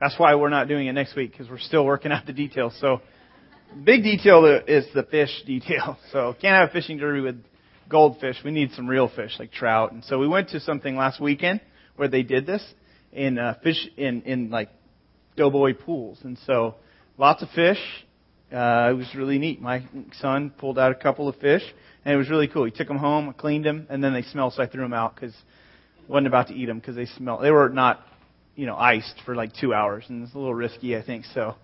That's why we're not doing it next week because we're still working out the details. So, big detail is the fish detail. So, can't have a fishing derby with goldfish. We need some real fish like trout. And so we went to something last weekend where they did this in uh, fish in in like doughboy pools. And so lots of fish. Uh, it was really neat. My son pulled out a couple of fish, and it was really cool. He took them home, cleaned them, and then they smelled, so I threw them out because wasn't about to eat them because they smelled. They were not, you know, iced for like two hours, and it's a little risky, I think. So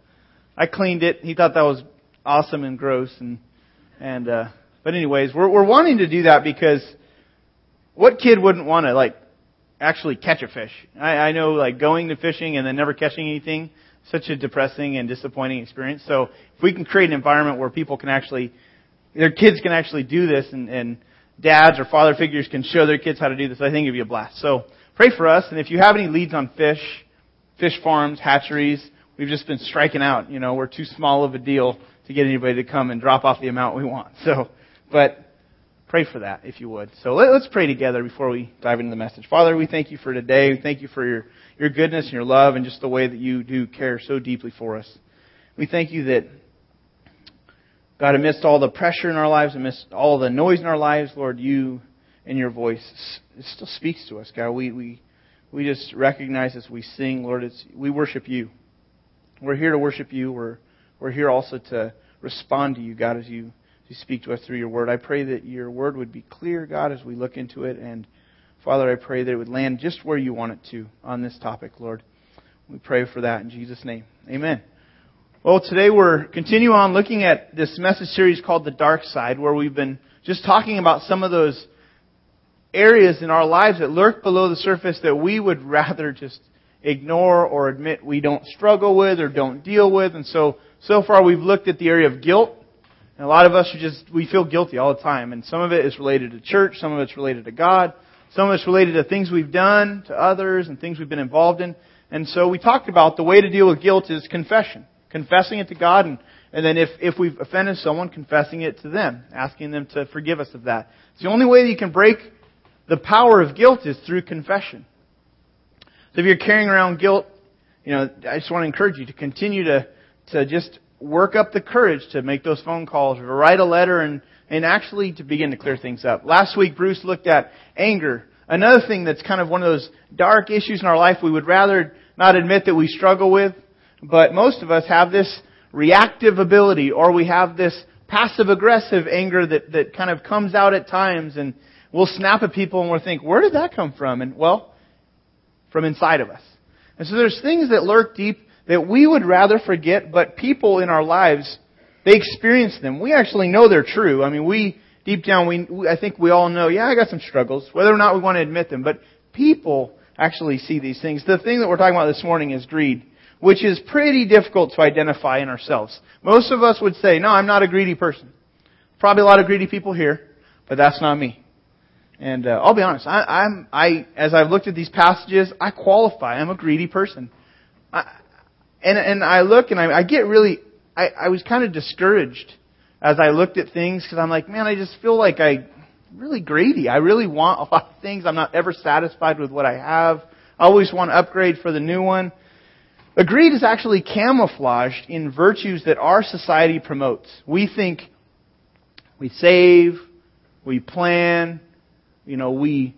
I cleaned it. He thought that was awesome and gross, and and uh, but anyways, we're we're wanting to do that because what kid wouldn't want to like actually catch a fish. I, I know like going to fishing and then never catching anything, such a depressing and disappointing experience. So if we can create an environment where people can actually, their kids can actually do this and, and dads or father figures can show their kids how to do this, I think it'd be a blast. So pray for us. And if you have any leads on fish, fish farms, hatcheries, we've just been striking out. You know, we're too small of a deal to get anybody to come and drop off the amount we want. So, but pray for that if you would. So let, us pray together before we dive into the message. Father, we thank you for today. We thank you for your, your goodness and your love and just the way that you do care so deeply for us. We thank you that, God, amidst all the pressure in our lives, amidst all the noise in our lives, Lord, you and your voice it still speaks to us, God. We, we, we just recognize as we sing, Lord, it's, we worship you. We're here to worship you. We're, we're here also to respond to you, God, as you you speak to us through your word. I pray that your word would be clear, God, as we look into it. And Father, I pray that it would land just where you want it to on this topic, Lord. We pray for that in Jesus' name. Amen. Well, today we're continuing on looking at this message series called The Dark Side, where we've been just talking about some of those areas in our lives that lurk below the surface that we would rather just ignore or admit we don't struggle with or don't deal with. And so, so far we've looked at the area of guilt, and a lot of us are just, we feel guilty all the time. And some of it is related to church, some of it's related to God, some of it's related to things we've done to others and things we've been involved in. And so we talked about the way to deal with guilt is confession. Confessing it to God and, and then if, if we've offended someone, confessing it to them, asking them to forgive us of that. It's the only way that you can break the power of guilt is through confession. So if you're carrying around guilt, you know, I just want to encourage you to continue to, to just work up the courage to make those phone calls or write a letter and, and actually to begin to clear things up. Last week, Bruce looked at anger. Another thing that's kind of one of those dark issues in our life we would rather not admit that we struggle with, but most of us have this reactive ability or we have this passive aggressive anger that, that kind of comes out at times and we'll snap at people and we'll think, where did that come from? And well, from inside of us. And so there's things that lurk deep that we would rather forget, but people in our lives, they experience them. We actually know they're true. I mean, we, deep down, we, I think we all know, yeah, I got some struggles, whether or not we want to admit them, but people actually see these things. The thing that we're talking about this morning is greed, which is pretty difficult to identify in ourselves. Most of us would say, no, I'm not a greedy person. Probably a lot of greedy people here, but that's not me. And uh, I'll be honest, I, I'm, I, as I've looked at these passages, I qualify. I'm a greedy person. I, and, and I look and I, I get really, I, I was kind of discouraged as I looked at things because I'm like, man, I just feel like I really greedy. I really want a lot of things. I'm not ever satisfied with what I have. I always want to upgrade for the new one. But greed is actually camouflaged in virtues that our society promotes. We think we save, we plan, you know, we,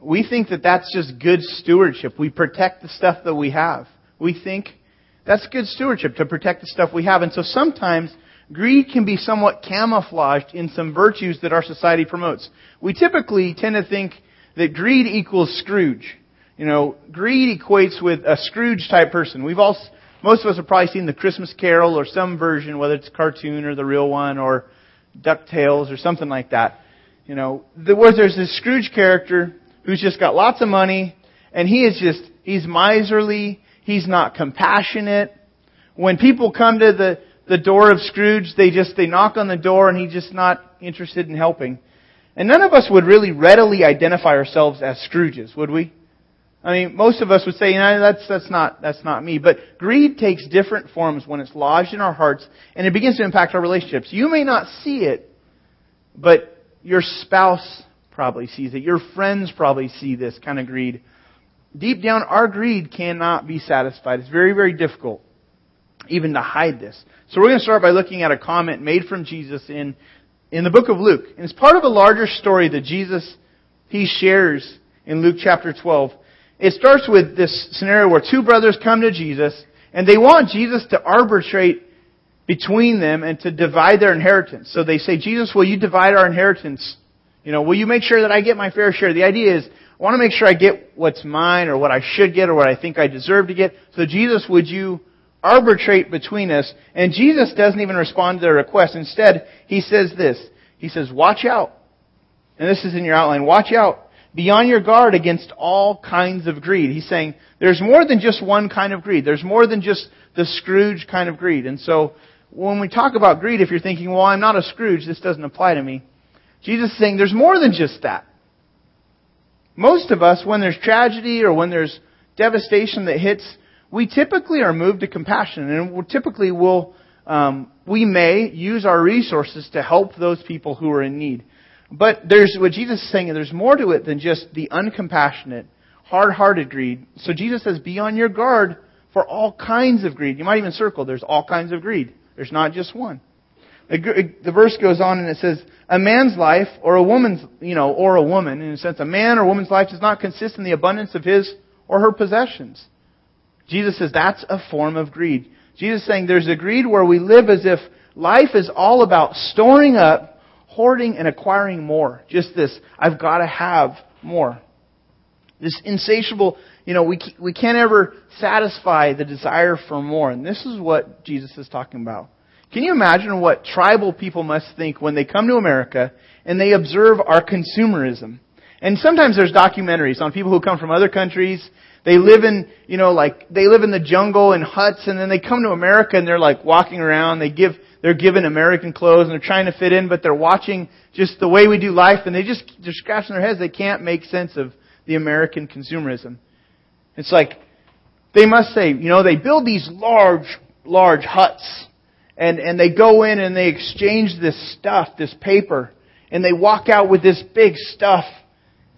we think that that's just good stewardship. We protect the stuff that we have. We think that's good stewardship to protect the stuff we have. And so sometimes greed can be somewhat camouflaged in some virtues that our society promotes. We typically tend to think that greed equals Scrooge. You know, greed equates with a Scrooge type person. We've all, most of us have probably seen the Christmas Carol or some version, whether it's cartoon or the real one or DuckTales or something like that. You know, where there's this Scrooge character who's just got lots of money and he is just, he's miserly, He's not compassionate. When people come to the, the door of Scrooge, they just, they knock on the door and he's just not interested in helping. And none of us would really readily identify ourselves as Scrooges, would we? I mean, most of us would say, you know, that's, that's not, that's not me. But greed takes different forms when it's lodged in our hearts and it begins to impact our relationships. You may not see it, but your spouse probably sees it. Your friends probably see this kind of greed. deep down, our greed cannot be satisfied. It's very, very difficult even to hide this. So we're going to start by looking at a comment made from Jesus in, in the book of Luke. And it's part of a larger story that Jesus, he shares in Luke chapter 12. It starts with this scenario where two brothers come to Jesus and they want Jesus to arbitrate between them and to divide their inheritance. So they say, Jesus, will you divide our inheritance? You know, will you make sure that I get my fair share? The idea is, I want to make sure I get what's mine or what I should get or what I think I deserve to get. So Jesus, would you arbitrate between us? And Jesus doesn't even respond to their request. Instead, he says this. He says, watch out. And this is in your outline. Watch out. Be on your guard against all kinds of greed. He's saying there's more than just one kind of greed. There's more than just the Scrooge kind of greed. And so when we talk about greed, if you're thinking, well, I'm not a Scrooge, this doesn't apply to me. Jesus is saying there's more than just that. Most of us, when there's tragedy or when there's devastation that hits, we typically are moved to compassion, and we typically will um, we may use our resources to help those people who are in need. But there's what Jesus is saying, there's more to it than just the uncompassionate, hard-hearted greed. So Jesus says, be on your guard for all kinds of greed. You might even circle, there's all kinds of greed. There's not just one. The verse goes on and it says, a man's life or a woman's, you know, or a woman, in a sense, a man or woman's life does not consist in the abundance of his or her possessions. Jesus says that's a form of greed. Jesus is saying there's a greed where we live as if life is all about storing up, hoarding, and acquiring more. Just this, I've got to have more. This insatiable, you know, we, we can't ever satisfy the desire for more. And this is what Jesus is talking about. Can you imagine what tribal people must think when they come to America and they observe our consumerism? And sometimes there's documentaries on people who come from other countries. They live in, you know, like, they live in the jungle in huts and then they come to America and they're like walking around. They give, they're given American clothes and they're trying to fit in, but they're watching just the way we do life and they just, they're scratching their heads. They can't make sense of the American consumerism. It's like, they must say, you know, they build these large, large huts and, and they go in and they exchange this stuff, this paper, and they walk out with this big stuff.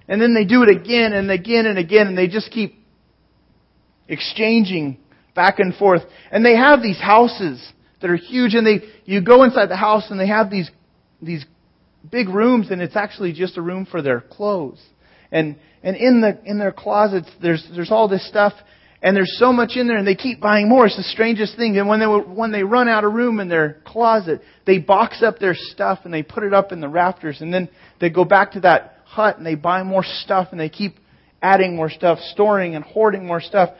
And then they do it again and again and again and they just keep exchanging back and forth. And they have these houses that are huge and they, you go inside the house and they have these, these big rooms and it's actually just a room for their clothes. And, and in the, in their closets, there's, there's all this stuff and there's so much in there and they keep buying more. It's the strangest thing. And when they, when they run out of room in their closet, they box up their stuff and they put it up in the rafters and then they go back to that hut and they buy more stuff and they keep adding more stuff, storing and hoarding more stuff.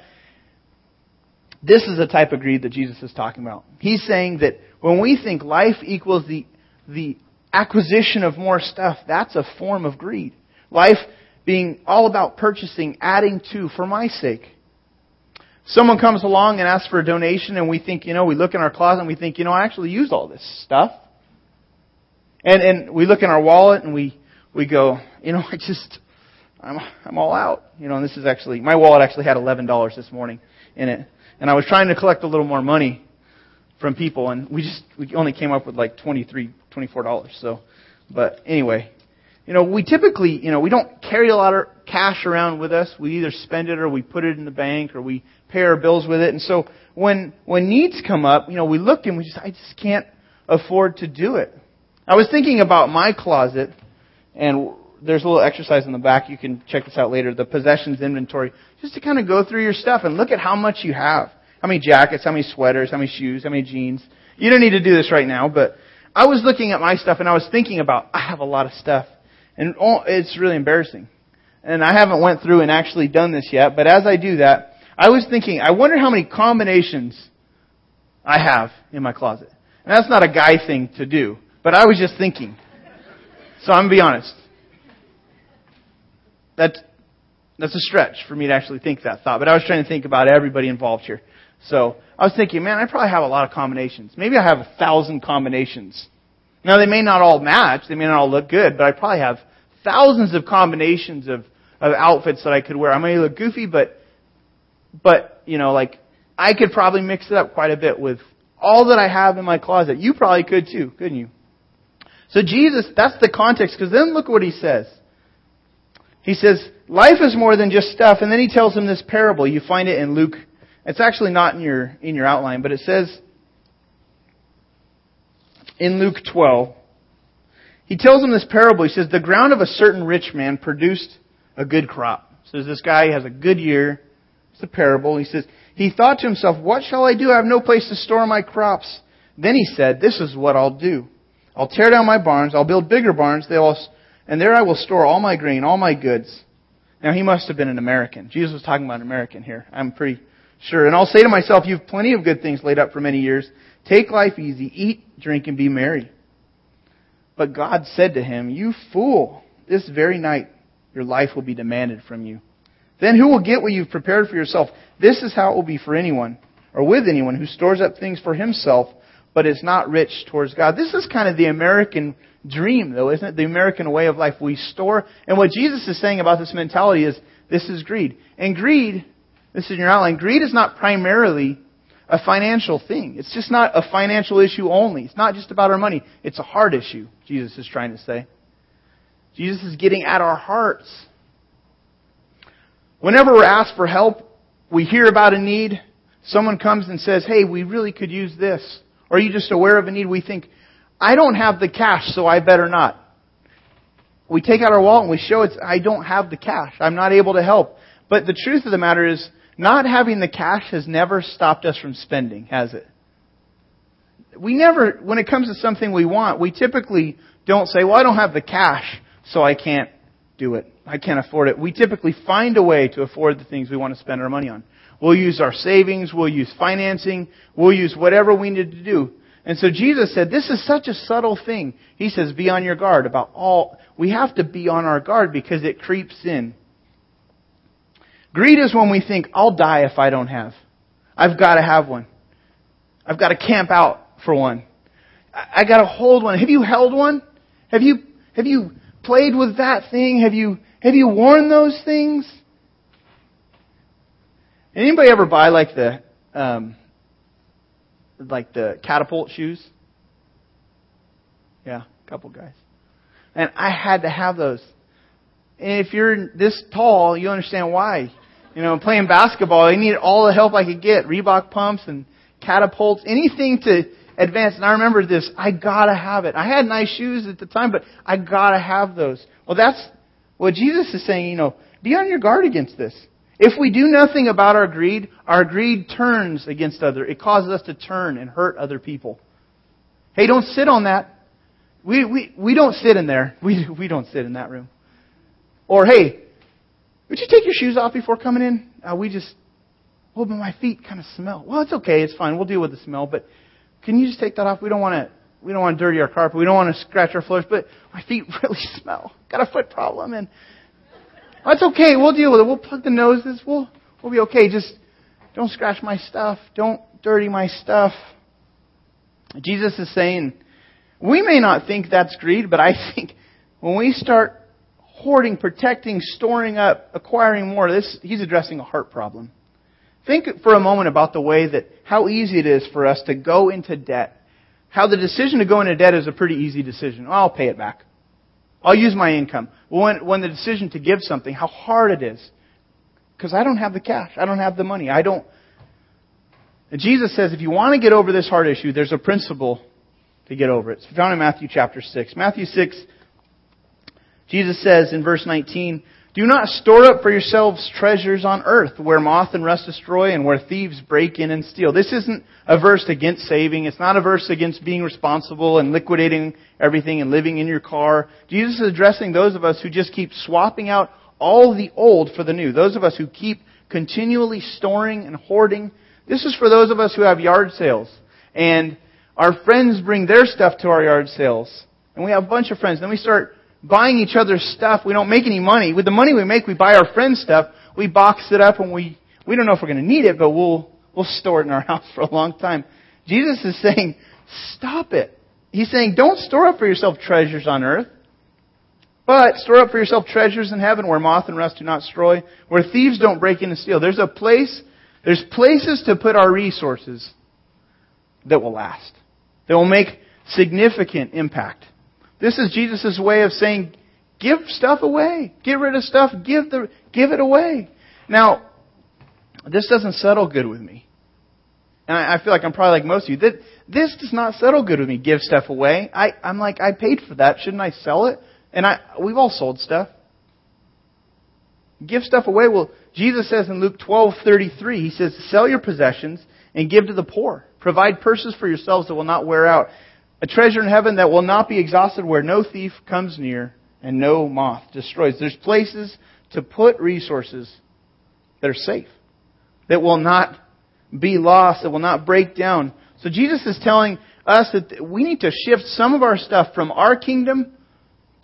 This is the type of greed that Jesus is talking about. He's saying that when we think life equals the, the acquisition of more stuff, that's a form of greed. Life being all about purchasing, adding to, for my sake. Someone comes along and asks for a donation and we think, you know, we look in our closet and we think, you know, I actually used all this stuff. And, and we look in our wallet and we, we go, you know, I just, I'm, I'm all out. You know, and this is actually, my wallet actually had $11 this morning in it. And I was trying to collect a little more money from people and we just, we only came up with like 23, $24. So, but anyway, you know, we typically, you know, we don't carry a lot of cash around with us. We either spend it or we put it in the bank or we pay our bills with it. And so when, when needs come up, you know, we look and we just, I just can't afford to do it. I was thinking about my closet and there's a little exercise in the back. You can check this out later. The possessions inventory. Just to kind of go through your stuff and look at how much you have. How many jackets, how many sweaters, how many shoes, how many jeans. You don't need to do this right now, but I was looking at my stuff and I was thinking about, I have a lot of stuff. And it's really embarrassing. And I haven't went through and actually done this yet, but as I do that, I was thinking, I wonder how many combinations I have in my closet. And that's not a guy thing to do, but I was just thinking. So I'm gonna be honest. That's, that's a stretch for me to actually think that thought, but I was trying to think about everybody involved here. So I was thinking, man, I probably have a lot of combinations. Maybe I have a thousand combinations now they may not all match, they may not all look good, but I probably have thousands of combinations of, of outfits that I could wear. I may look goofy, but, but, you know, like, I could probably mix it up quite a bit with all that I have in my closet. You probably could too, couldn't you? So Jesus, that's the context, because then look what he says. He says, life is more than just stuff. And then he tells him this parable. You find it in Luke. It's actually not in your, in your outline, but it says in Luke 12, he tells him this parable. He says, the ground of a certain rich man produced a good crop. So this guy has a good year. It's a parable. He says, he thought to himself, what shall I do? I have no place to store my crops. Then he said, this is what I'll do. I'll tear down my barns. I'll build bigger barns. They'll, and there I will store all my grain, all my goods. Now he must have been an American. Jesus was talking about an American here. I'm pretty sure. And I'll say to myself, you've plenty of good things laid up for many years. Take life easy. Eat, drink, and be merry. But God said to him, You fool, this very night your life will be demanded from you. Then who will get what you've prepared for yourself? This is how it will be for anyone, or with anyone, who stores up things for himself, but is not rich towards God. This is kind of the American dream, though, isn't it? The American way of life. We store. And what Jesus is saying about this mentality is this is greed. And greed, this is your outline, greed is not primarily a financial thing. It's just not a financial issue only. It's not just about our money. It's a heart issue, Jesus is trying to say. Jesus is getting at our hearts. Whenever we're asked for help, we hear about a need, someone comes and says, hey, we really could use this. Or are you just aware of a need? We think, I don't have the cash, so I better not. We take out our wallet and we show it, I don't have the cash. I'm not able to help. But the truth of the matter is, not having the cash has never stopped us from spending, has it? We never, when it comes to something we want, we typically don't say, well, I don't have the cash, so I can't do it. I can't afford it. We typically find a way to afford the things we want to spend our money on. We'll use our savings, we'll use financing, we'll use whatever we need to do. And so Jesus said, this is such a subtle thing. He says, be on your guard about all, we have to be on our guard because it creeps in. Greed is when we think, I'll die if I don't have. I've got to have one. I've got to camp out for one. I, I got to hold one. Have you held one? Have you, have you played with that thing? Have you, have you worn those things? Anybody ever buy like the, um, like the catapult shoes? Yeah, a couple guys. And I had to have those. And if you're this tall, you understand why. You know, playing basketball, I needed all the help I could get. Reebok pumps and catapults, anything to advance. And I remember this, I gotta have it. I had nice shoes at the time, but I gotta have those. Well, that's what Jesus is saying, you know, be on your guard against this. If we do nothing about our greed, our greed turns against other. It causes us to turn and hurt other people. Hey, don't sit on that. We, we, we don't sit in there. We, we don't sit in that room. Or, hey, would you take your shoes off before coming in? Uh, we just, oh, but my feet kind of smell. Well, it's okay. It's fine. We'll deal with the smell. But can you just take that off? We don't want to, we don't want to dirty our carpet. We don't want to scratch our floors. But my feet really smell. Got a foot problem. And that's okay. We'll deal with it. We'll plug the noses. We'll, we'll be okay. Just don't scratch my stuff. Don't dirty my stuff. Jesus is saying, we may not think that's greed, but I think when we start hoarding, protecting, storing up, acquiring more. This, he's addressing a heart problem. Think for a moment about the way that, how easy it is for us to go into debt. How the decision to go into debt is a pretty easy decision. I'll pay it back. I'll use my income. When, when the decision to give something, how hard it is. Because I don't have the cash. I don't have the money. I don't. And Jesus says if you want to get over this hard issue, there's a principle to get over it. It's found in Matthew chapter 6. Matthew 6, Jesus says in verse 19, Do not store up for yourselves treasures on earth where moth and rust destroy and where thieves break in and steal. This isn't a verse against saving. It's not a verse against being responsible and liquidating everything and living in your car. Jesus is addressing those of us who just keep swapping out all the old for the new. Those of us who keep continually storing and hoarding. This is for those of us who have yard sales. And our friends bring their stuff to our yard sales. And we have a bunch of friends. Then we start buying each other's stuff. We don't make any money. With the money we make, we buy our friends' stuff. We box it up and we, we don't know if we're going to need it, but we'll, we'll store it in our house for a long time. Jesus is saying, stop it. He's saying, don't store up for yourself treasures on earth, but store up for yourself treasures in heaven where moth and rust do not destroy, where thieves don't break in and steal. There's a place, there's places to put our resources that will last, that will make significant impact. This is Jesus' way of saying, Give stuff away. Get rid of stuff. Give the, give it away. Now, this doesn't settle good with me. And I, I feel like I'm probably like most of you. That, this does not settle good with me. Give stuff away. I, I'm like, I paid for that. Shouldn't I sell it? And I, we've all sold stuff. Give stuff away. Well, Jesus says in Luke 12:33, he says, "Sell your possessions and give to the poor. Provide purses for yourselves that will not wear out, a treasure in heaven that will not be exhausted, where no thief comes near and no moth destroys." There's places to put resources that are safe, that will not be lost, that will not break down. So Jesus is telling us that we need to shift some of our stuff from our kingdom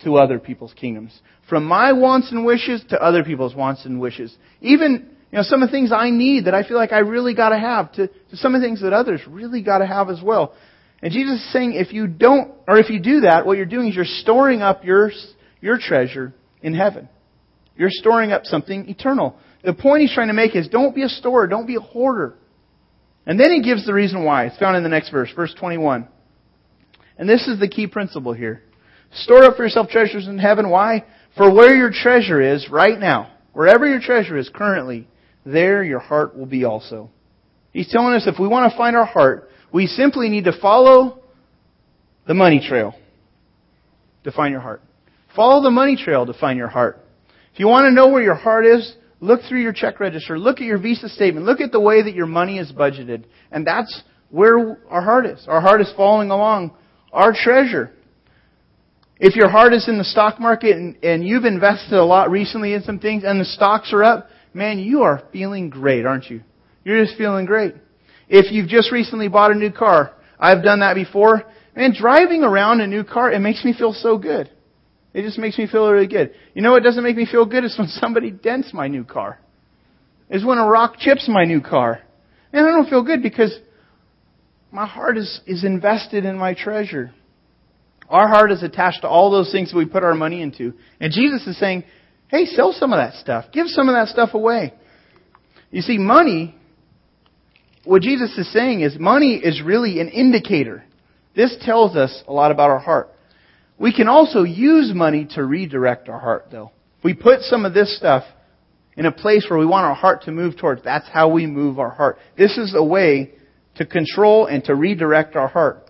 to other people's kingdoms. From my wants and wishes to other people's wants and wishes. Even, you know, some of the things I need that I feel like I really gotta have to, to some of the things that others really gotta have as well. And Jesus is saying if you don't, or if you do that, what you're doing is you're storing up your, your treasure in heaven. You're storing up something eternal. The point he's trying to make is don't be a storer, don't be a hoarder. And then he gives the reason why. It's found in the next verse, verse 21. And this is the key principle here. Store up for yourself treasures in heaven. Why? For where your treasure is right now, wherever your treasure is currently, there your heart will be also. He's telling us if we want to find our heart, we simply need to follow the money trail to find your heart. Follow the money trail to find your heart. If you want to know where your heart is, look through your check register, look at your visa statement, look at the way that your money is budgeted. And that's where our heart is. Our heart is following along our treasure. If your heart is in the stock market and, and you've invested a lot recently in some things and the stocks are up, man, you are feeling great, aren't you? You're just feeling great. If you've just recently bought a new car, I've done that before, man, driving around a new car, it makes me feel so good. It just makes me feel really good. You know what doesn't make me feel good is when somebody dents my new car. Is when a rock chips my new car. And I don't feel good because my heart is, is invested in my treasure. Our heart is attached to all those things that we put our money into. And Jesus is saying, hey, sell some of that stuff. Give some of that stuff away. You see, money, what Jesus is saying is money is really an indicator. This tells us a lot about our heart. We can also use money to redirect our heart, though. If we put some of this stuff in a place where we want our heart to move towards, that's how we move our heart. This is a way to control and to redirect our heart.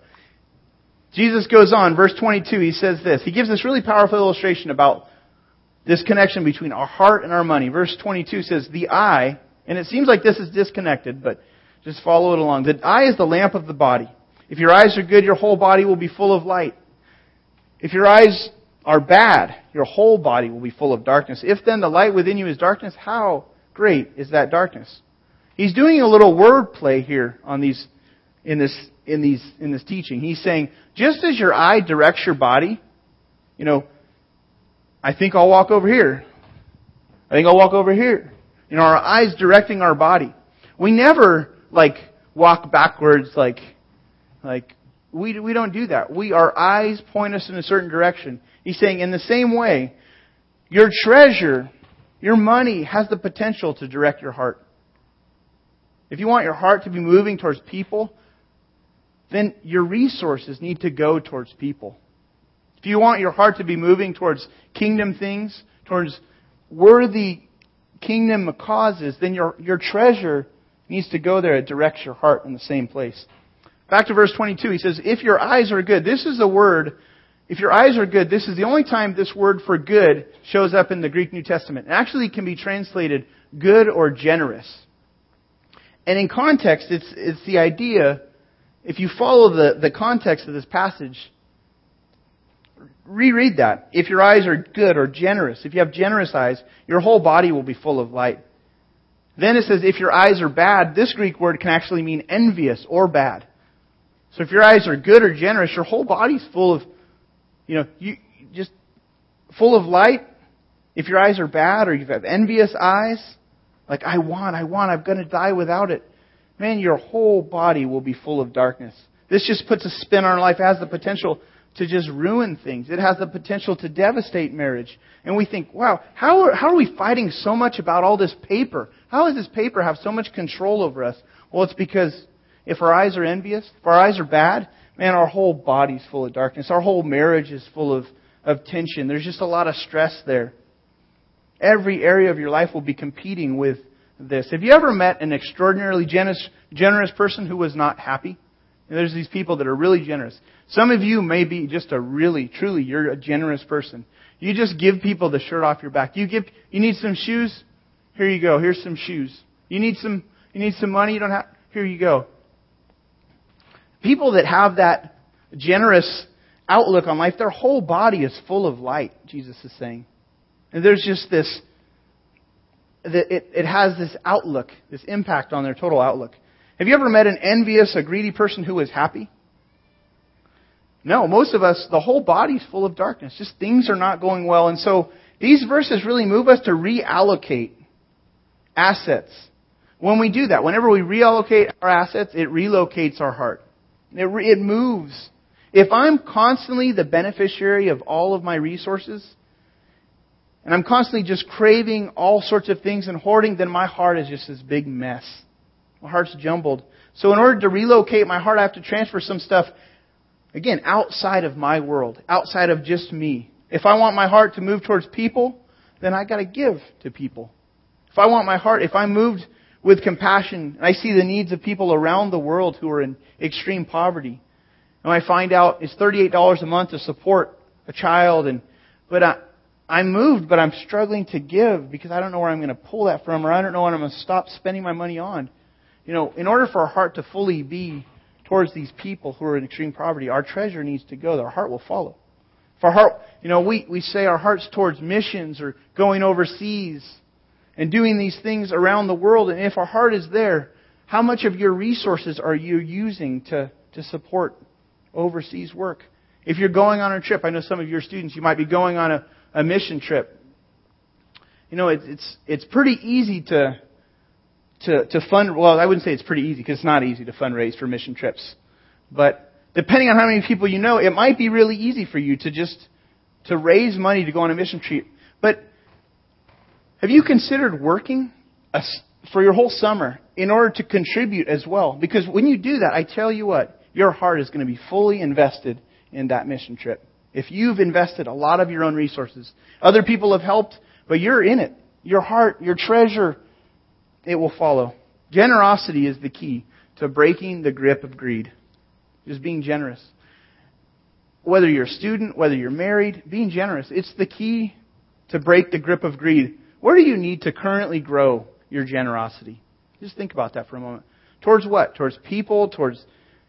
Jesus goes on, verse 22, he says this. He gives this really powerful illustration about this connection between our heart and our money. Verse 22 says, The eye, and it seems like this is disconnected, but just follow it along. The eye is the lamp of the body. If your eyes are good, your whole body will be full of light. If your eyes are bad, your whole body will be full of darkness. If then the light within you is darkness, how great is that darkness? He's doing a little word play here on these in this in these in this teaching. He's saying, just as your eye directs your body, you know, I think I'll walk over here. I think I'll walk over here. You know, our eyes directing our body. We never like walk backwards like like we we don't do that. We our eyes point us in a certain direction. He's saying in the same way, your treasure, your money has the potential to direct your heart. If you want your heart to be moving towards people, then your resources need to go towards people. If you want your heart to be moving towards kingdom things, towards worthy kingdom causes, then your, your treasure needs to go there. It directs your heart in the same place. Back to verse 22, he says, If your eyes are good, this is the word, if your eyes are good, this is the only time this word for good shows up in the Greek New Testament. It actually can be translated good or generous. And in context, it's, it's the idea if you follow the, the context of this passage, reread that. If your eyes are good or generous, if you have generous eyes, your whole body will be full of light. Then it says, if your eyes are bad, this Greek word can actually mean envious or bad. So if your eyes are good or generous, your whole body's full of, you know, you just full of light. If your eyes are bad or you have envious eyes, like I want, I want, I'm going to die without it man, your whole body will be full of darkness. This just puts a spin on our life. It has the potential to just ruin things. It has the potential to devastate marriage. And we think, wow, how are, how are we fighting so much about all this paper? How does this paper have so much control over us? Well, it's because if our eyes are envious, if our eyes are bad, man, our whole body's full of darkness. Our whole marriage is full of of tension. There's just a lot of stress there. Every area of your life will be competing with this. Have you ever met an extraordinarily generous, generous person who was not happy? And there's these people that are really generous. Some of you may be just a really, truly, you're a generous person. You just give people the shirt off your back. You give, you need some shoes? Here you go. Here's some shoes. You need some, you need some money? You don't have, here you go. People that have that generous outlook on life, their whole body is full of light, Jesus is saying. And there's just this, it, it has this outlook, this impact on their total outlook. Have you ever met an envious, a greedy person who is happy? No, most of us, the whole body's full of darkness. Just things are not going well. And so these verses really move us to reallocate assets. When we do that, whenever we reallocate our assets, it relocates our heart. It, it moves. If I'm constantly the beneficiary of all of my resources, and I'm constantly just craving all sorts of things and hoarding, then my heart is just this big mess. My heart's jumbled. So in order to relocate my heart, I have to transfer some stuff, again, outside of my world, outside of just me. If I want my heart to move towards people, then I gotta give to people. If I want my heart, if I'm moved with compassion, and I see the needs of people around the world who are in extreme poverty, and I find out it's $38 a month to support a child, and, but I, I'm moved, but I'm struggling to give because I don't know where I'm going to pull that from, or I don't know what I'm going to stop spending my money on. You know, in order for our heart to fully be towards these people who are in extreme poverty, our treasure needs to go. Our heart will follow. If our heart, you know, we, we say our heart's towards missions or going overseas and doing these things around the world, and if our heart is there, how much of your resources are you using to, to support overseas work? If you're going on a trip, I know some of your students, you might be going on a a mission trip. You know, it's it's it's pretty easy to to to fund. Well, I wouldn't say it's pretty easy because it's not easy to fundraise for mission trips. But depending on how many people you know, it might be really easy for you to just to raise money to go on a mission trip. But have you considered working for your whole summer in order to contribute as well? Because when you do that, I tell you what, your heart is going to be fully invested in that mission trip. If you've invested a lot of your own resources, other people have helped, but you're in it. Your heart, your treasure, it will follow. Generosity is the key to breaking the grip of greed. Just being generous. Whether you're a student, whether you're married, being generous. It's the key to break the grip of greed. Where do you need to currently grow your generosity? Just think about that for a moment. Towards what? Towards people, towards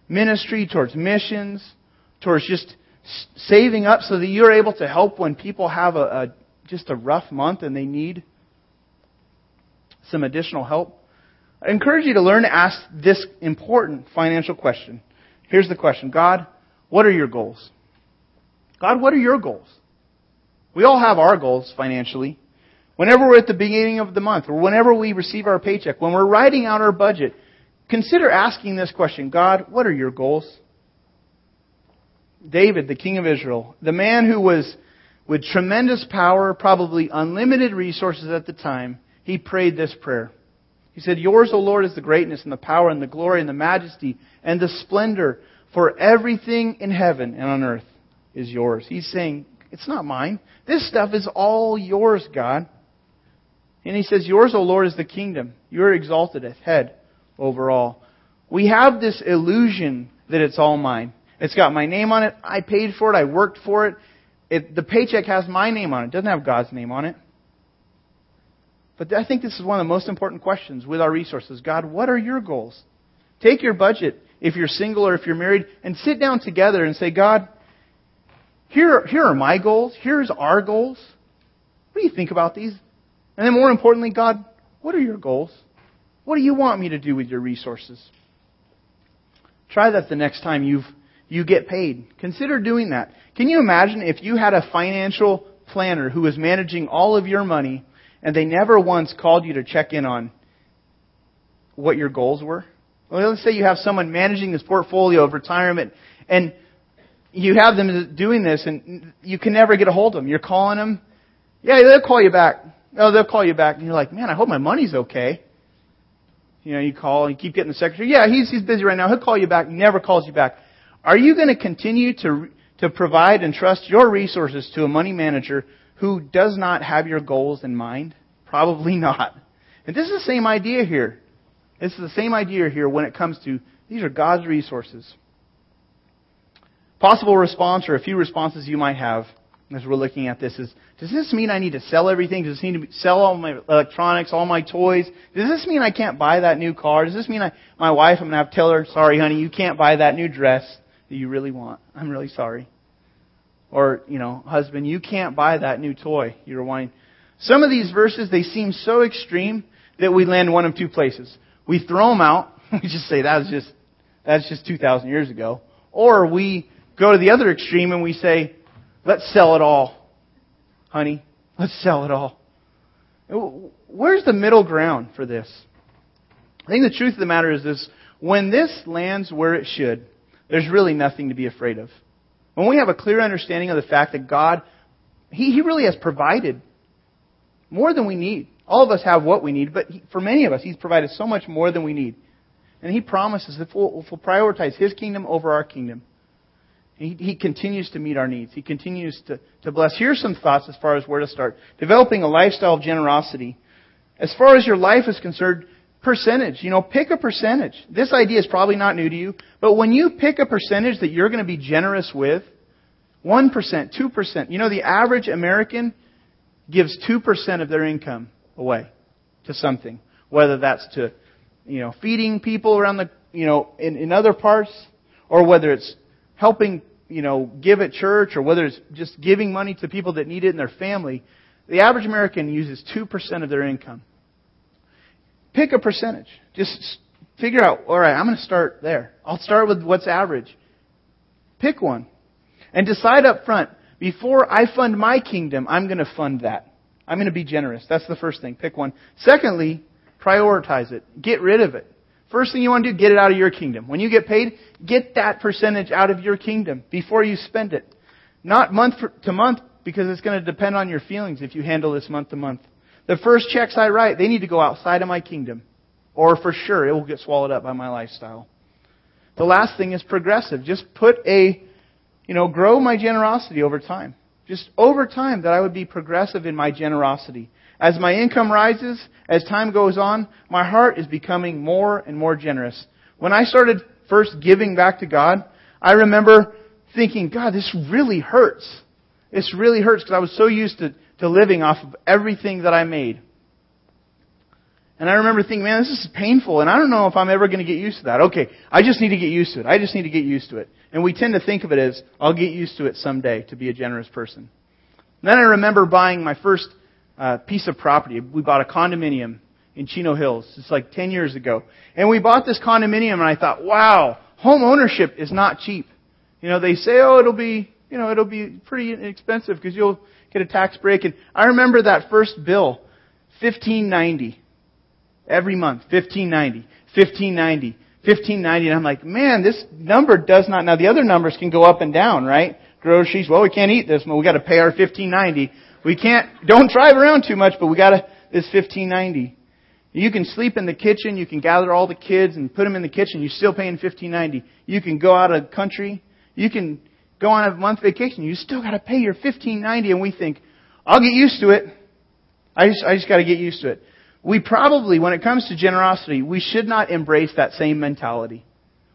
ministry, towards missions, towards just saving up so that you're able to help when people have a, a just a rough month and they need some additional help. I encourage you to learn to ask this important financial question. Here's the question God, what are your goals? God, what are your goals? We all have our goals financially. Whenever we're at the beginning of the month, or whenever we receive our paycheck, when we're writing out our budget, consider asking this question God, what are your goals? David, the king of Israel, the man who was with tremendous power, probably unlimited resources at the time, he prayed this prayer. He said, Yours, O Lord, is the greatness and the power and the glory and the majesty and the splendor, for everything in heaven and on earth is yours. He's saying, It's not mine. This stuff is all yours, God. And he says, Yours, O Lord, is the kingdom. You're exalted as head over all. We have this illusion that it's all mine. It's got my name on it. I paid for it. I worked for it. it. The paycheck has my name on it. It doesn't have God's name on it. But I think this is one of the most important questions with our resources. God, what are your goals? Take your budget, if you're single or if you're married, and sit down together and say, God, here, here are my goals. Here's our goals. What do you think about these? And then more importantly, God, what are your goals? What do you want me to do with your resources? Try that the next time you've you get paid. Consider doing that. Can you imagine if you had a financial planner who was managing all of your money and they never once called you to check in on what your goals were? Well, let's say you have someone managing this portfolio of retirement and you have them doing this and you can never get a hold of them. You're calling them. Yeah, they'll call you back. Oh, they'll call you back. And you're like, man, I hope my money's okay. You know, you call and you keep getting the secretary. Yeah, he's, he's busy right now. He'll call you back. Never calls you back. Are you going to continue to to provide and trust your resources to a money manager who does not have your goals in mind? Probably not. And this is the same idea here. This is the same idea here when it comes to these are God's resources. Possible response or a few responses you might have as we're looking at this is does this mean I need to sell everything? Does this mean to sell all my electronics, all my toys? Does this mean I can't buy that new car? Does this mean I, my wife, I'm going to have to tell her, sorry, honey, you can't buy that new dress that you really want? I'm really sorry. Or, you know, husband, you can't buy that new toy you're wanting. Some of these verses, they seem so extreme that we land one of two places. We throw them out. We just say that's just, that's just 2,000 years ago. Or we go to the other extreme and we say, let's sell it all honey. Let's sell it all. Where's the middle ground for this? I think the truth of the matter is this when this lands where it should, there's really nothing to be afraid of. When we have a clear understanding of the fact that God, He, he really has provided more than we need. All of us have what we need, but he, for many of us, He's provided so much more than we need. And He promises if we'll, if we'll prioritize His kingdom over our kingdom, he, he continues to meet our needs. He continues to, to bless. Here's some thoughts as far as where to start. Developing a lifestyle of generosity. As far as your life is concerned, percentage. You know, pick a percentage. This idea is probably not new to you, but when you pick a percentage that you're going to be generous with, 1%, 2%, you know, the average American gives 2% of their income away to something. Whether that's to, you know, feeding people around the, you know, in, in other parts, or whether it's helping, you know, give at church or whether it's just giving money to people that need it in their family, the average American uses 2% of their income. Pick a percentage. Just figure out, all right, I'm going to start there. I'll start with what's average. Pick one. And decide up front, before I fund my kingdom, I'm going to fund that. I'm going to be generous. That's the first thing. Pick one. Secondly, prioritize it. Get rid of it. First thing you want to do, get it out of your kingdom. When you get paid, get that percentage out of your kingdom before you spend it. Not month to month, because it's going to depend on your feelings if you handle this month to month. The first checks I write, they need to go outside of my kingdom. Or for sure, it will get swallowed up by my lifestyle. The last thing is progressive. Just put a, you know, grow my generosity over time. Just over time that I would be progressive in my generosity. As my income rises, as time goes on, my heart is becoming more and more generous. When I started first giving back to God, I remember thinking, God, this really hurts. This really hurts because I was so used to, to living off of everything that I made. And I remember thinking, man, this is painful, and I don't know if I'm ever going to get used to that. Okay, I just need to get used to it. I just need to get used to it. And we tend to think of it as, I'll get used to it someday to be a generous person. And then I remember buying my first uh, piece of property. We bought a condominium in Chino Hills. It's like 10 years ago. And we bought this condominium and I thought, wow, home ownership is not cheap. You know, they say, oh, it'll be, you know, it'll be pretty expensive because you'll get a tax break. And I remember that first bill, 1590 every month, 1590, 1590, 1590. And I'm like, man, this number does not, now the other numbers can go up and down, right? Groceries, well, we can't eat this, but we got to pay our 1590. We can't, don't drive around too much, but we gotta, this 1590. You can sleep in the kitchen, you can gather all the kids and put them in the kitchen, you're still paying 1590. You can go out of the country, you can go on a month vacation, you still gotta pay your 1590 and we think, I'll get used to it. I just, I just gotta get used to it. We probably, when it comes to generosity, we should not embrace that same mentality.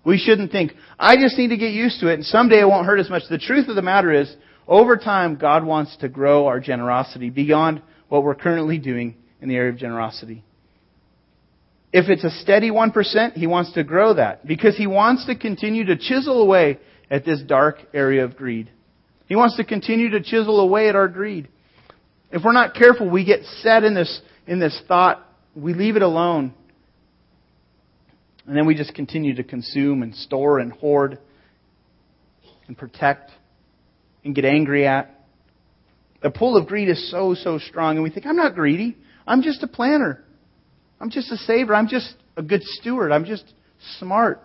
We shouldn't think, I just need to get used to it and someday it won't hurt as much. The truth of the matter is, over time, God wants to grow our generosity beyond what we're currently doing in the area of generosity. If it's a steady 1%, He wants to grow that because He wants to continue to chisel away at this dark area of greed. He wants to continue to chisel away at our greed. If we're not careful, we get set in this, in this thought, we leave it alone, and then we just continue to consume and store and hoard and protect and get angry at. The pull of greed is so, so strong, and we think, I'm not greedy. I'm just a planner. I'm just a saver. I'm just a good steward. I'm just smart.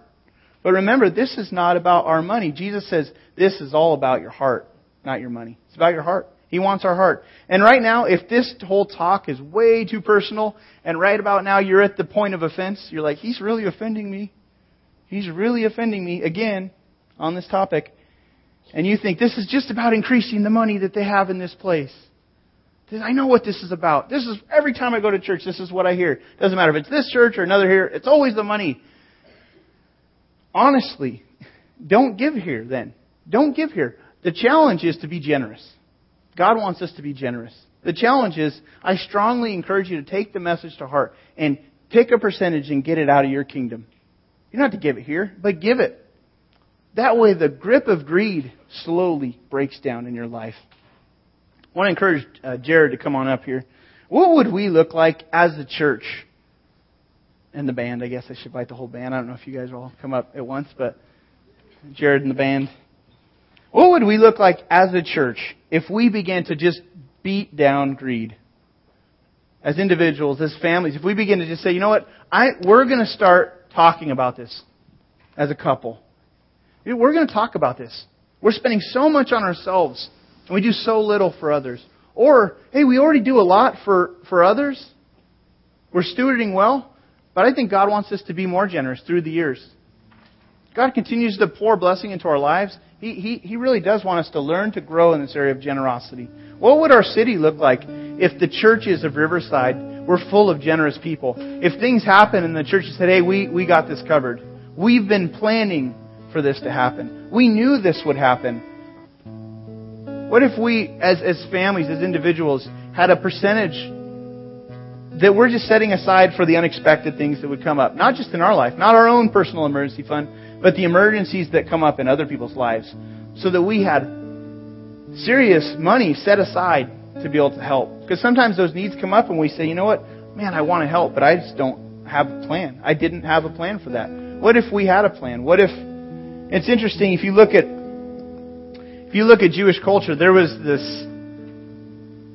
But remember, this is not about our money. Jesus says this is all about your heart, not your money. It's about your heart. He wants our heart. And right now, if this whole talk is way too personal, and right about now you're at the point of offense, you're like, he's really offending me. He's really offending me again on this topic. And you think this is just about increasing the money that they have in this place. I know what this is about. This is every time I go to church, this is what I hear. Doesn't matter if it's this church or another here, it's always the money. Honestly, don't give here then. Don't give here. The challenge is to be generous. God wants us to be generous. The challenge is, I strongly encourage you to take the message to heart and pick a percentage and get it out of your kingdom. You don't have to give it here, but give it. That way, the grip of greed slowly breaks down in your life. I want to encourage uh, Jared to come on up here. What would we look like as a church? And the band, I guess I should invite the whole band. I don't know if you guys all come up at once, but Jared and the band. What would we look like as a church if we began to just beat down greed? As individuals, as families, if we begin to just say, you know what, I, we're going to start talking about this as a couple. We're going to talk about this. We're spending so much on ourselves, and we do so little for others. Or, hey, we already do a lot for, for others. We're stewarding well, but I think God wants us to be more generous through the years. God continues to pour blessing into our lives. He, he, he really does want us to learn to grow in this area of generosity. What would our city look like if the churches of Riverside were full of generous people? If things happen and the church said, hey, we, we got this covered. We've been planning for this to happen. We knew this would happen. What if we, as, as families, as individuals, had a percentage that we're just setting aside for the unexpected things that would come up? Not just in our life, not our own personal emergency fund, but the emergencies that come up in other people's lives. So that we had serious money set aside to be able to help. Because sometimes those needs come up and we say, you know what? Man, I want to help, but I just don't have a plan. I didn't have a plan for that. What if we had a plan? What if it's interesting if you look at if you look at Jewish culture, there was this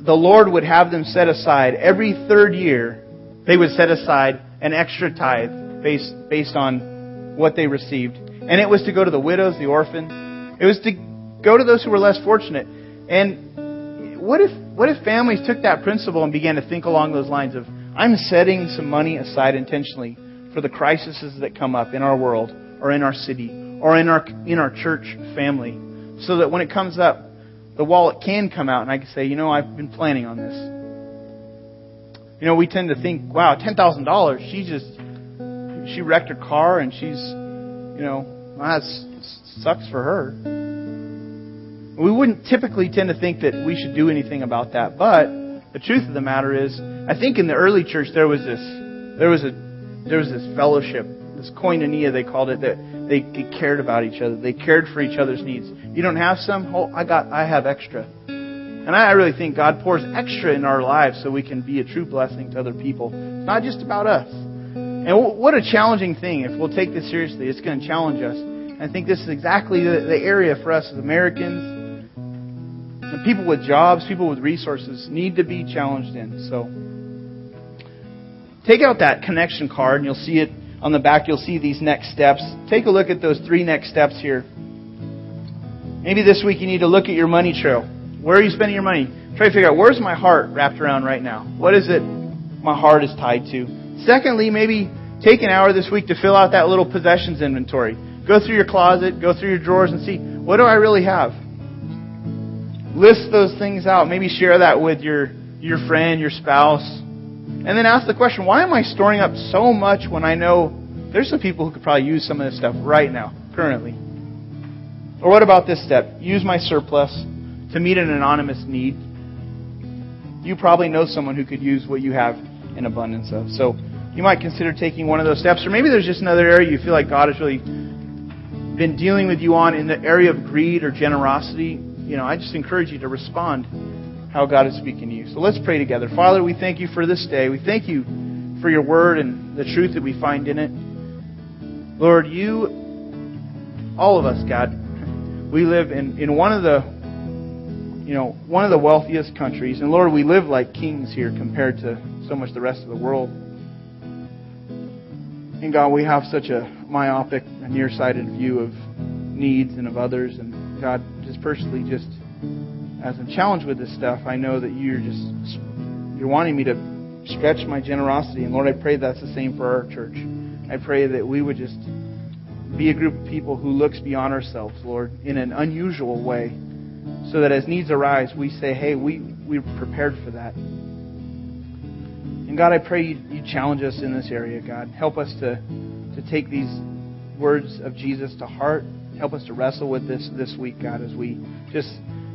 the Lord would have them set aside every third year, they would set aside an extra tithe based based on what they received. And it was to go to the widows, the orphan. It was to go to those who were less fortunate. And what if what if families took that principle and began to think along those lines of I'm setting some money aside intentionally for the crises that come up in our world or in our city or in our in our church family, so that when it comes up, the wallet can come out and I can say, you know, I've been planning on this. You know, we tend to think, wow, ten thousand dollars. She just she wrecked her car and she's, you know, well, that sucks for her. We wouldn't typically tend to think that we should do anything about that, but the truth of the matter is, I think in the early church there was this, there was a, there was this fellowship, this koinonia they called it, that they cared about each other. They cared for each other's needs. You don't have some? Oh, I got, I have extra. And I really think God pours extra in our lives so we can be a true blessing to other people. It's not just about us. And what a challenging thing. If we'll take this seriously, it's going to challenge us. And I think this is exactly the, the area for us as Americans. And people with jobs, people with resources need to be challenged in. So take out that connection card and you'll see it on the back, you'll see these next steps. Take a look at those three next steps here. Maybe this week you need to look at your money trail. Where are you spending your money? Try to figure out where's my heart wrapped around right now? What is it my heart is tied to? Secondly, maybe take an hour this week to fill out that little possessions inventory. Go through your closet, go through your drawers, and see what do I really have? List those things out. Maybe share that with your, your friend, your spouse, and then ask the question, why am I storing up so much when I know there's some people who could probably use some of this stuff right now, currently? Or what about this step? Use my surplus to meet an anonymous need. You probably know someone who could use what you have in abundance of. So you might consider taking one of those steps. Or maybe there's just another area you feel like God has really been dealing with you on in the area of greed or generosity. You know, I just encourage you to respond how God is speaking to you. So let's pray together. Father, we thank you for this day. We thank you for your word and the truth that we find in it. Lord, you, all of us, God, we live in, in one of the, you know, one of the wealthiest countries. And Lord, we live like kings here compared to so much the rest of the world. And God, we have such a myopic, a nearsighted view of needs and of others. And God, just personally, just as I'm challenged with this stuff, I know that you're just you're wanting me to stretch my generosity. And Lord, I pray that's the same for our church. I pray that we would just be a group of people who looks beyond ourselves, Lord, in an unusual way, so that as needs arise, we say, hey, we, we're prepared for that. And God, I pray you, you challenge us in this area, God. Help us to, to take these words of Jesus to heart. Help us to wrestle with this this week, God, as we just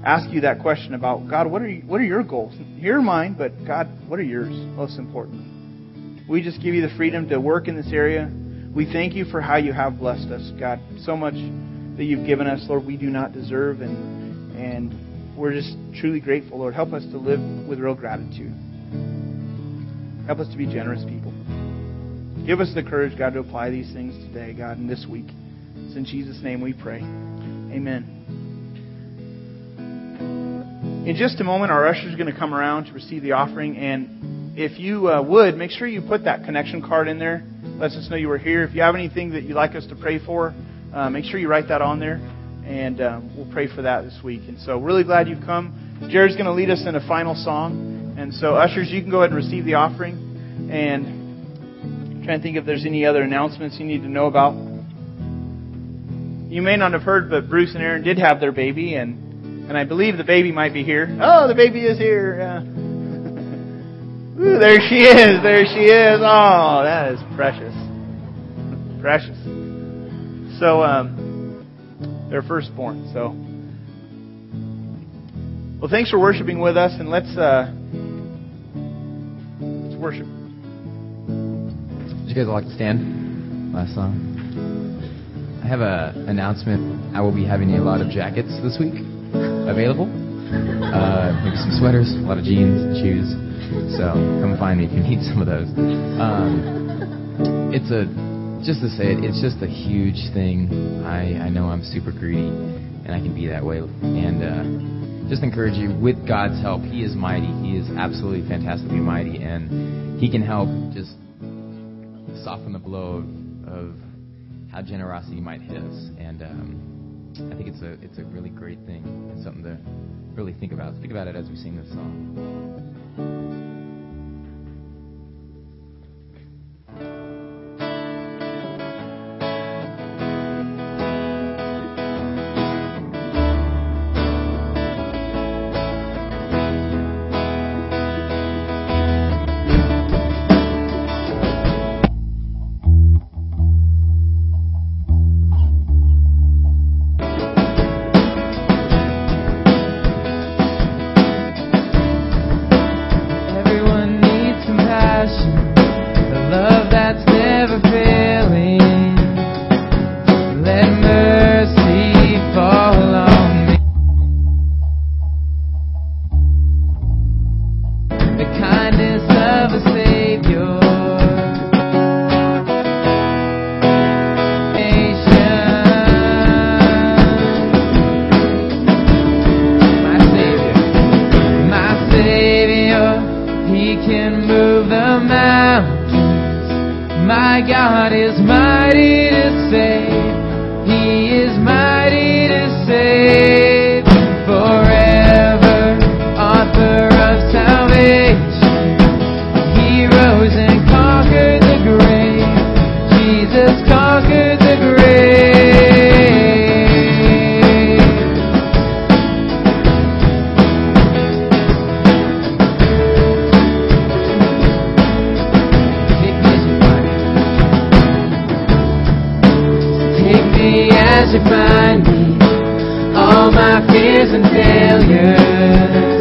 ask you that question about God, what are you, what are your goals? Here are mine, but God, what are yours? Most importantly, we just give you the freedom to work in this area. We thank you for how you have blessed us, God. So much that you've given us, Lord, we do not deserve, and and we're just truly grateful, Lord. Help us to live with real gratitude. Help us to be generous people. Give us the courage, God, to apply these things today, God, and this week. It's in Jesus' name we pray. Amen. In just a moment, our usher is going to come around to receive the offering. And if you uh, would, make sure you put that connection card in there. Lets us know you were here. If you have anything that you'd like us to pray for, uh, make sure you write that on there. And uh, we'll pray for that this week. And so, really glad you've come. Jared's going to lead us in a final song. And so, ushers, you can go ahead and receive the offering. And I'm trying to think if there's any other announcements you need to know about. You may not have heard, but Bruce and Aaron did have their baby, and and I believe the baby might be here. Oh, the baby is here. Uh, ooh, there she is. There she is. Oh, that is precious. Precious. So, um, their firstborn. So, well, thanks for worshiping with us, and let's uh, let's worship. Would you guys like to stand? Last song. I have an announcement. I will be having a lot of jackets this week available. Uh, maybe some sweaters, a lot of jeans, shoes. So come find me if you need some of those. Um, it's a just to say it, it's just a huge thing. I I know I'm super greedy, and I can be that way. And uh, just encourage you with God's help. He is mighty. He is absolutely fantastically mighty, and He can help just soften the blow of, of how generosity might hit us. And um, I think it's a it's a really great thing and something to really think about. Think about it as we sing this song. find me, all my fears and failures.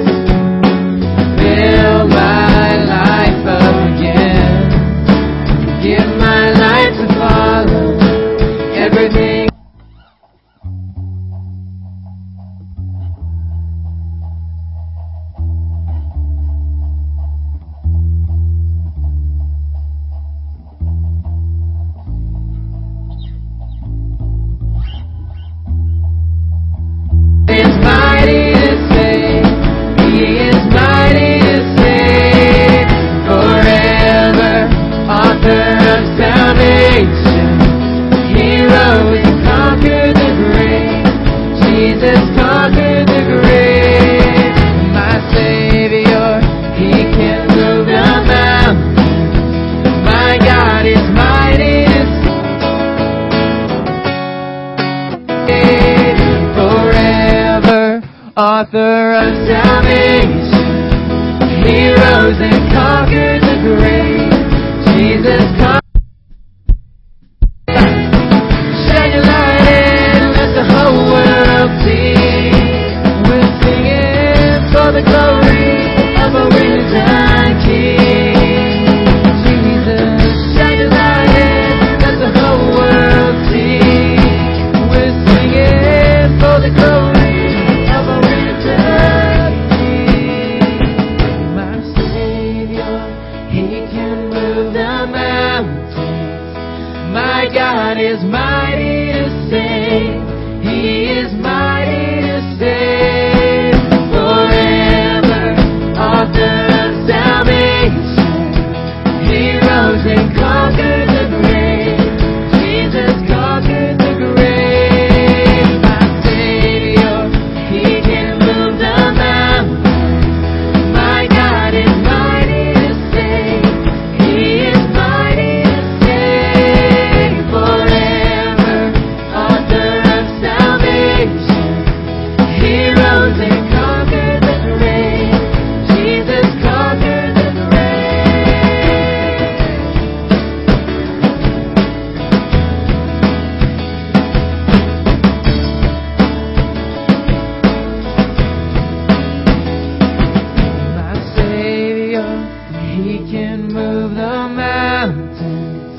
He can move the mountains.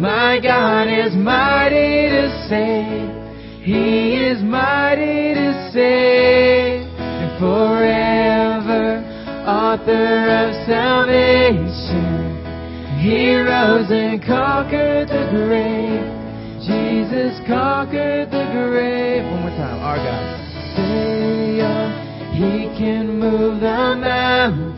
My God is mighty to save. He is mighty to save. And forever, author of salvation. He rose and conquered the grave. Jesus conquered the grave. One more time, our God. He can move the mountains.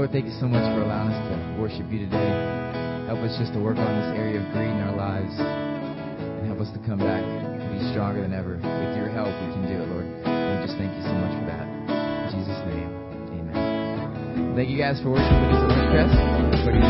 Lord, thank you so much for allowing us to worship you today. Help us just to work on this area of greed in our lives and help us to come back and be stronger than ever. With your help, we can do it, Lord. And we just thank you so much for that. In Jesus' name, amen. Thank you guys for worshiping with us back next week.